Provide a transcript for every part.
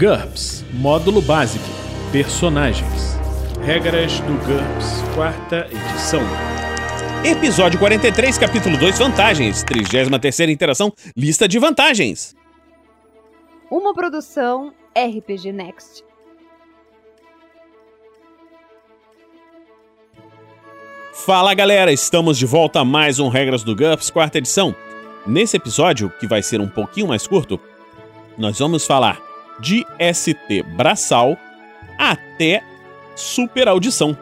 GURPS Módulo Básico Personagens Regras do GURPS, quarta edição. Episódio 43, capítulo 2, Vantagens. 33 interação, lista de vantagens. Uma produção RPG Next. Fala galera, estamos de volta a mais um Regras do GURPS, quarta edição. Nesse episódio, que vai ser um pouquinho mais curto, nós vamos falar de ST braçal até super audição.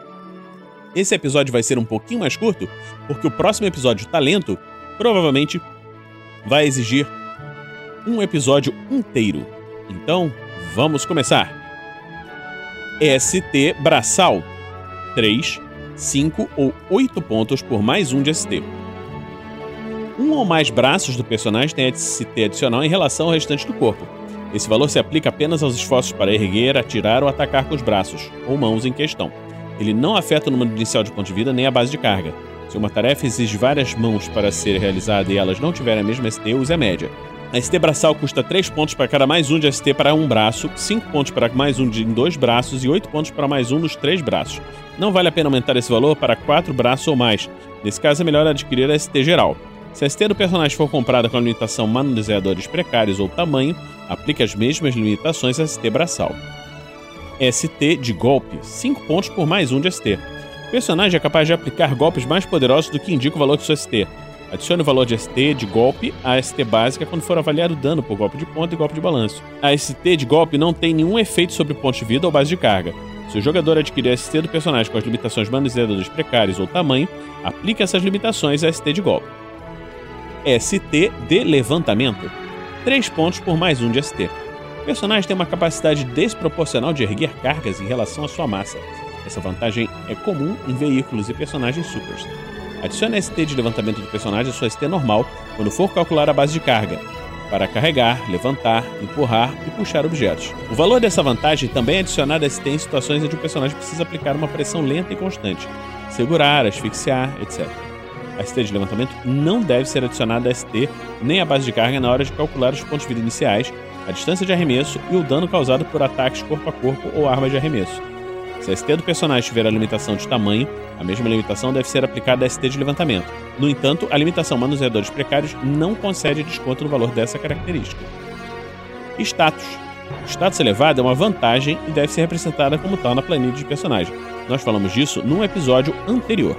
Esse episódio vai ser um pouquinho mais curto, porque o próximo episódio Talento provavelmente vai exigir um episódio inteiro. Então, vamos começar. ST braçal 3, 5 ou 8 pontos por mais um de ST. Um ou mais braços do personagem tem ST adicional em relação ao restante do corpo. Esse valor se aplica apenas aos esforços para erguer, atirar ou atacar com os braços ou mãos em questão. Ele não afeta o número inicial de ponto de vida nem a base de carga. Se uma tarefa exige várias mãos para ser realizada e elas não tiverem a mesma ST, use a média. A ST braçal custa 3 pontos para cada mais um de ST para um braço, 5 pontos para mais um de em dois braços e 8 pontos para mais um nos três braços. Não vale a pena aumentar esse valor para 4 braços ou mais. Nesse caso é melhor adquirir a ST geral. Se a ST do personagem for comprada com a limitação manuseadores precários ou tamanho, aplique as mesmas limitações a ST braçal. ST de golpe, 5 pontos por mais um de ST. O personagem é capaz de aplicar golpes mais poderosos do que indica o valor de sua ST. Adicione o valor de ST de golpe à ST básica quando for avaliado o dano por golpe de ponta e golpe de balanço. A ST de golpe não tem nenhum efeito sobre ponto de vida ou base de carga. Se o jogador adquirir a ST do personagem com as limitações manuseadoras precárias ou tamanho, aplique essas limitações à ST de golpe. ST de levantamento. 3 pontos por mais um de ST. O personagem tem uma capacidade desproporcional de erguer cargas em relação à sua massa. Essa vantagem é comum em veículos e personagens supers. Adicione ST de levantamento do personagem à sua ST normal quando for calcular a base de carga, para carregar, levantar, empurrar e puxar objetos. O valor dessa vantagem também é adicionado a ST em situações onde o personagem precisa aplicar uma pressão lenta e constante, segurar, asfixiar, etc. A ST de levantamento não deve ser adicionada a ST nem a base de carga na hora de calcular os pontos de vida iniciais, a distância de arremesso e o dano causado por ataques corpo a corpo ou armas de arremesso. Se a ST do personagem tiver a limitação de tamanho, a mesma limitação deve ser aplicada a ST de levantamento. No entanto, a limitação manuseadores precários não concede desconto no valor dessa característica. Status. Status elevado é uma vantagem e deve ser representada como tal na planilha de personagem. Nós falamos disso num episódio anterior.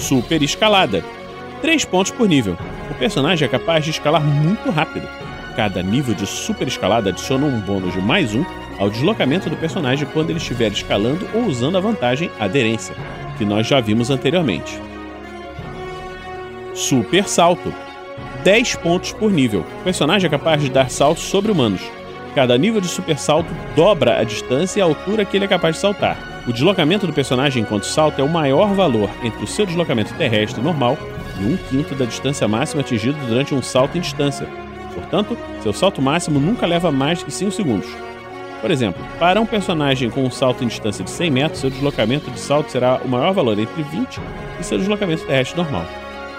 Super escalada. 3 pontos por nível. O personagem é capaz de escalar muito rápido. Cada nível de super escalada adiciona um bônus de mais um ao deslocamento do personagem quando ele estiver escalando ou usando a vantagem aderência, que nós já vimos anteriormente. Super salto. 10 pontos por nível. O personagem é capaz de dar saltos sobre-humanos. Cada nível de super salto dobra a distância e a altura que ele é capaz de saltar. O deslocamento do personagem enquanto salta é o maior valor entre o seu deslocamento terrestre normal e um quinto da distância máxima atingida durante um salto em distância. Portanto, seu salto máximo nunca leva mais que 5 segundos. Por exemplo, para um personagem com um salto em distância de 100 metros, seu deslocamento de salto será o maior valor entre 20 e seu deslocamento terrestre normal.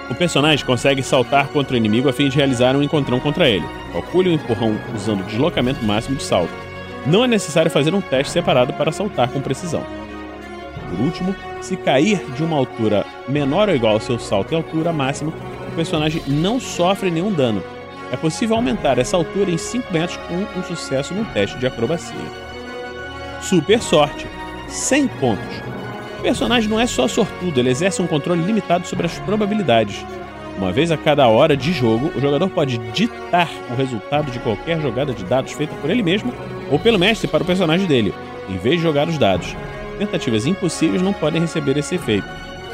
O personagem consegue saltar contra o inimigo a fim de realizar um encontrão contra ele. Calcule o empurrão usando o deslocamento máximo de salto. Não é necessário fazer um teste separado para saltar com precisão. Por último, se cair de uma altura menor ou igual ao seu salto em altura máxima, o personagem não sofre nenhum dano. É possível aumentar essa altura em 5 metros com um sucesso no teste de acrobacia. Super sorte 100 pontos. O personagem não é só sortudo, ele exerce um controle limitado sobre as probabilidades. Uma vez a cada hora de jogo, o jogador pode ditar o resultado de qualquer jogada de dados feita por ele mesmo ou pelo mestre para o personagem dele, em vez de jogar os dados. Tentativas impossíveis não podem receber esse efeito.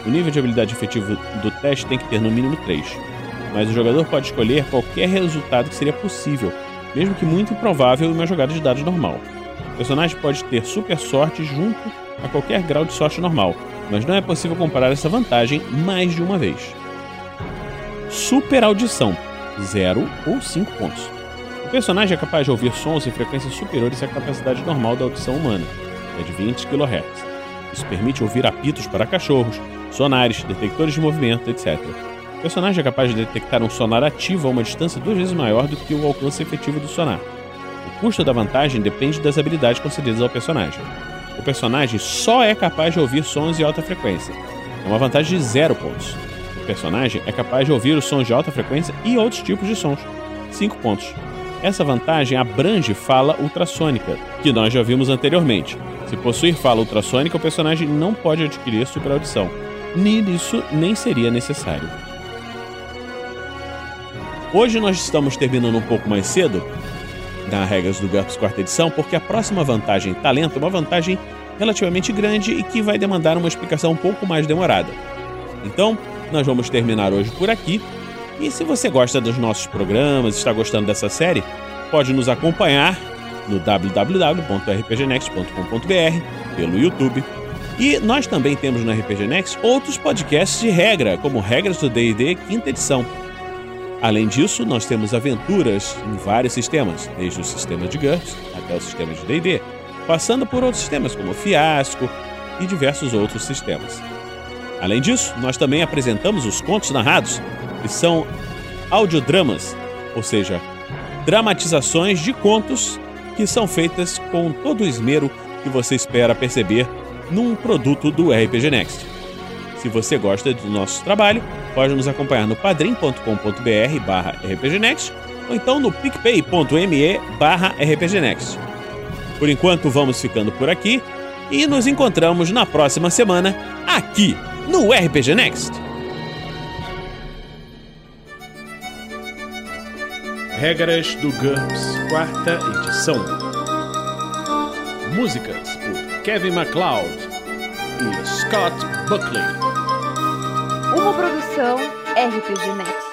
O nível de habilidade efetivo do teste tem que ter no mínimo 3. Mas o jogador pode escolher qualquer resultado que seria possível, mesmo que muito improvável em uma jogada de dados normal. O personagem pode ter super sorte junto a qualquer grau de sorte normal, mas não é possível comparar essa vantagem mais de uma vez. Super audição 0 ou 5 pontos. O personagem é capaz de ouvir sons em frequências superiores à capacidade normal da audição humana, que é de 20 kHz. Isso permite ouvir apitos para cachorros, sonares, detectores de movimento, etc. O personagem é capaz de detectar um sonar ativo a uma distância duas vezes maior do que o alcance efetivo do sonar. O custo da vantagem depende das habilidades concedidas ao personagem. O personagem só é capaz de ouvir sons de alta frequência. É uma vantagem de zero pontos. O personagem é capaz de ouvir os sons de alta frequência e outros tipos de sons. 5 pontos. Essa vantagem abrange fala ultrassônica, que nós já vimos anteriormente. Se possuir fala ultrassônica, o personagem não pode adquirir super audição. Nem isso nem seria necessário. Hoje nós estamos terminando um pouco mais cedo na regras do GURPS quarta edição, porque a próxima vantagem talento é uma vantagem relativamente grande e que vai demandar uma explicação um pouco mais demorada. Então, nós vamos terminar hoje por aqui. E se você gosta dos nossos programas, está gostando dessa série, pode nos acompanhar no www.rpgnext.com.br, pelo YouTube. E nós também temos no RPG Next outros podcasts de regra, como Regras do D&D quinta edição. Além disso, nós temos aventuras em vários sistemas, desde o sistema de GURPS até o sistema de D&D, passando por outros sistemas como Fiasco e diversos outros sistemas. Além disso, nós também apresentamos os contos narrados, que são audiodramas, ou seja, dramatizações de contos que são feitas com todo o esmero que você espera perceber num produto do RPG Next. Se você gosta do nosso trabalho, pode nos acompanhar no padrim.com.br barra rpgnext ou então no picpay.me barra rpgnext. Por enquanto, vamos ficando por aqui e nos encontramos na próxima semana aqui no RPG Next. Regras do GURPS, quarta edição. Músicas por Kevin MacLeod e Scott Buckley. Uma produção RPG Next.